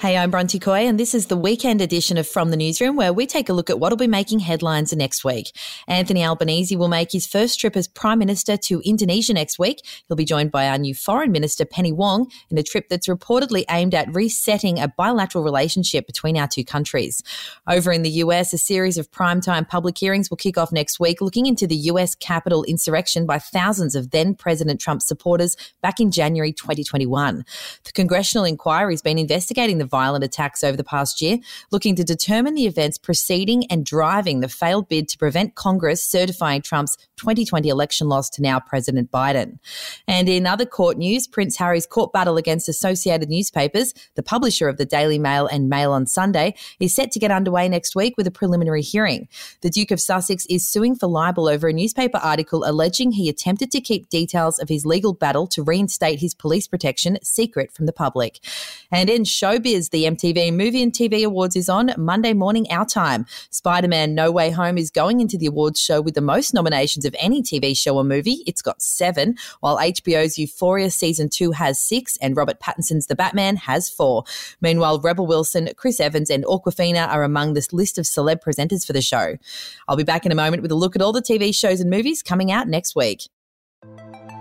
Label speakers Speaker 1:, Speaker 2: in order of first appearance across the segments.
Speaker 1: Hey, I'm Bronte Coy, and this is the weekend edition of From the Newsroom, where we take a look at what will be making headlines next week. Anthony Albanese will make his first trip as Prime Minister to Indonesia next week. He'll be joined by our new Foreign Minister, Penny Wong, in a trip that's reportedly aimed at resetting a bilateral relationship between our two countries. Over in the US, a series of primetime public hearings will kick off next week, looking into the US Capitol insurrection by thousands of then President Trump supporters back in January 2021. The congressional inquiry has been investigating the violent attacks over the past year, looking to determine the events preceding and driving the failed bid to prevent Congress certifying Trump's 2020 election loss to now President Biden. And in other court news, Prince Harry's court battle against Associated Newspapers, the publisher of the Daily Mail and Mail on Sunday, is set to get underway next week with a preliminary hearing. The Duke of Sussex is suing for libel over a newspaper article alleging he attempted to keep details of his legal battle to reinstate his police protection secret from the public. And in showbiz, the MTV Movie and TV Awards is on Monday morning our time. Spider Man No Way Home is going into the awards show with the most nominations of any TV show or movie. It's got seven, while HBO's Euphoria season two has six, and Robert Pattinson's The Batman has four. Meanwhile, Rebel Wilson, Chris Evans, and Awkwafina are among this list of celeb presenters for the show. I'll be back in a moment with a look at all the TV shows and movies coming out next week.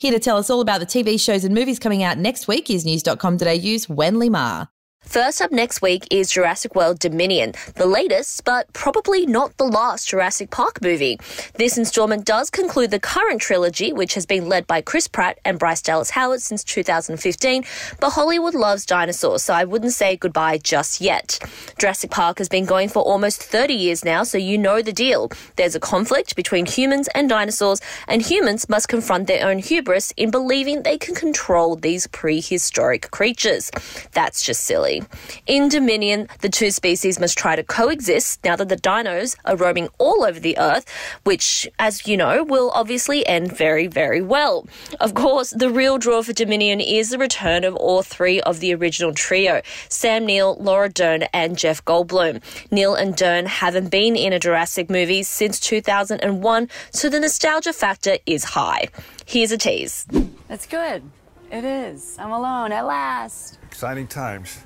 Speaker 1: Here to tell us all about the TV shows and movies coming out next week is news.com.au's Wenlei Ma.
Speaker 2: First up next week is Jurassic World Dominion, the latest, but probably not the last Jurassic Park movie. This installment does conclude the current trilogy, which has been led by Chris Pratt and Bryce Dallas Howard since 2015, but Hollywood loves dinosaurs, so I wouldn't say goodbye just yet. Jurassic Park has been going for almost 30 years now, so you know the deal. There's a conflict between humans and dinosaurs, and humans must confront their own hubris in believing they can control these prehistoric creatures. That's just silly. In Dominion, the two species must try to coexist now that the dinos are roaming all over the Earth, which, as you know, will obviously end very, very well. Of course, the real draw for Dominion is the return of all three of the original trio Sam Neill, Laura Dern, and Jeff Goldblum. Neill and Dern haven't been in a Jurassic movie since 2001, so the nostalgia factor is high. Here's a tease.
Speaker 3: It's good. It is. I'm alone at last.
Speaker 4: Exciting times.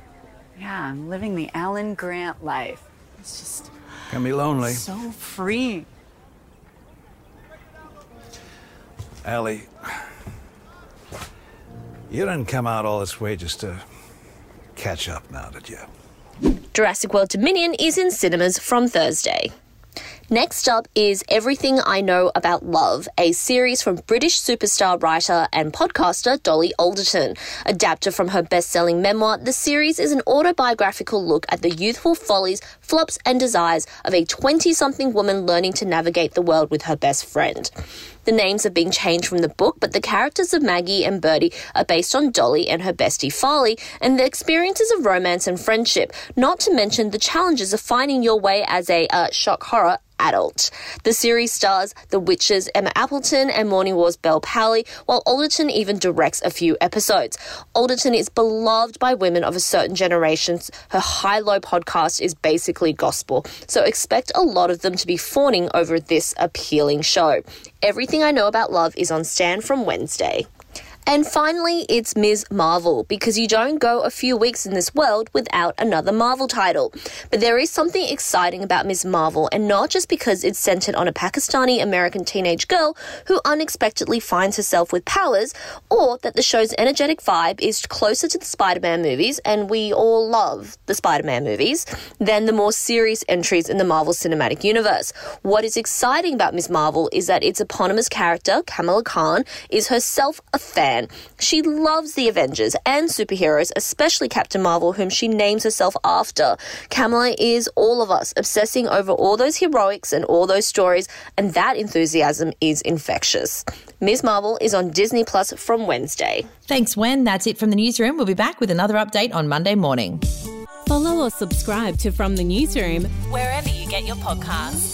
Speaker 3: Yeah, I'm living the Alan Grant life. It's just
Speaker 4: Can be lonely.
Speaker 3: so free.
Speaker 4: Ellie, you didn't come out all this way just to catch up now, did you?
Speaker 2: Jurassic World Dominion is in cinemas from Thursday. Next up is Everything I Know About Love, a series from British superstar writer and podcaster Dolly Alderton. Adapted from her best selling memoir, the series is an autobiographical look at the youthful follies, flops, and desires of a 20 something woman learning to navigate the world with her best friend. The names have been changed from the book, but the characters of Maggie and Bertie are based on Dolly and her bestie Farly and the experiences of romance and friendship, not to mention the challenges of finding your way as a uh, shock horror adult. The series stars The Witcher, Emma Appleton, and Morning War's Bel Powley, while Alderton even directs a few episodes. Alderton is beloved by women of a certain generation. Her high low podcast is basically gospel, so expect a lot of them to be fawning over this appealing show. Everything I Know About Love is on Stan from Wednesday. And finally, it's Ms. Marvel, because you don't go a few weeks in this world without another Marvel title. But there is something exciting about Ms. Marvel, and not just because it's centered on a Pakistani American teenage girl who unexpectedly finds herself with powers, or that the show's energetic vibe is closer to the Spider Man movies, and we all love the Spider Man movies, than the more serious entries in the Marvel Cinematic Universe. What is exciting about Ms. Marvel is that its eponymous character, Kamala Khan, is herself a fan fan. She loves the Avengers and superheroes, especially Captain Marvel, whom she names herself after. Kamala is all of us, obsessing over all those heroics and all those stories, and that enthusiasm is infectious. Ms. Marvel is on Disney Plus from Wednesday.
Speaker 1: Thanks, Wen. That's it from the newsroom. We'll be back with another update on Monday morning.
Speaker 5: Follow or subscribe to From the Newsroom wherever you get your podcasts.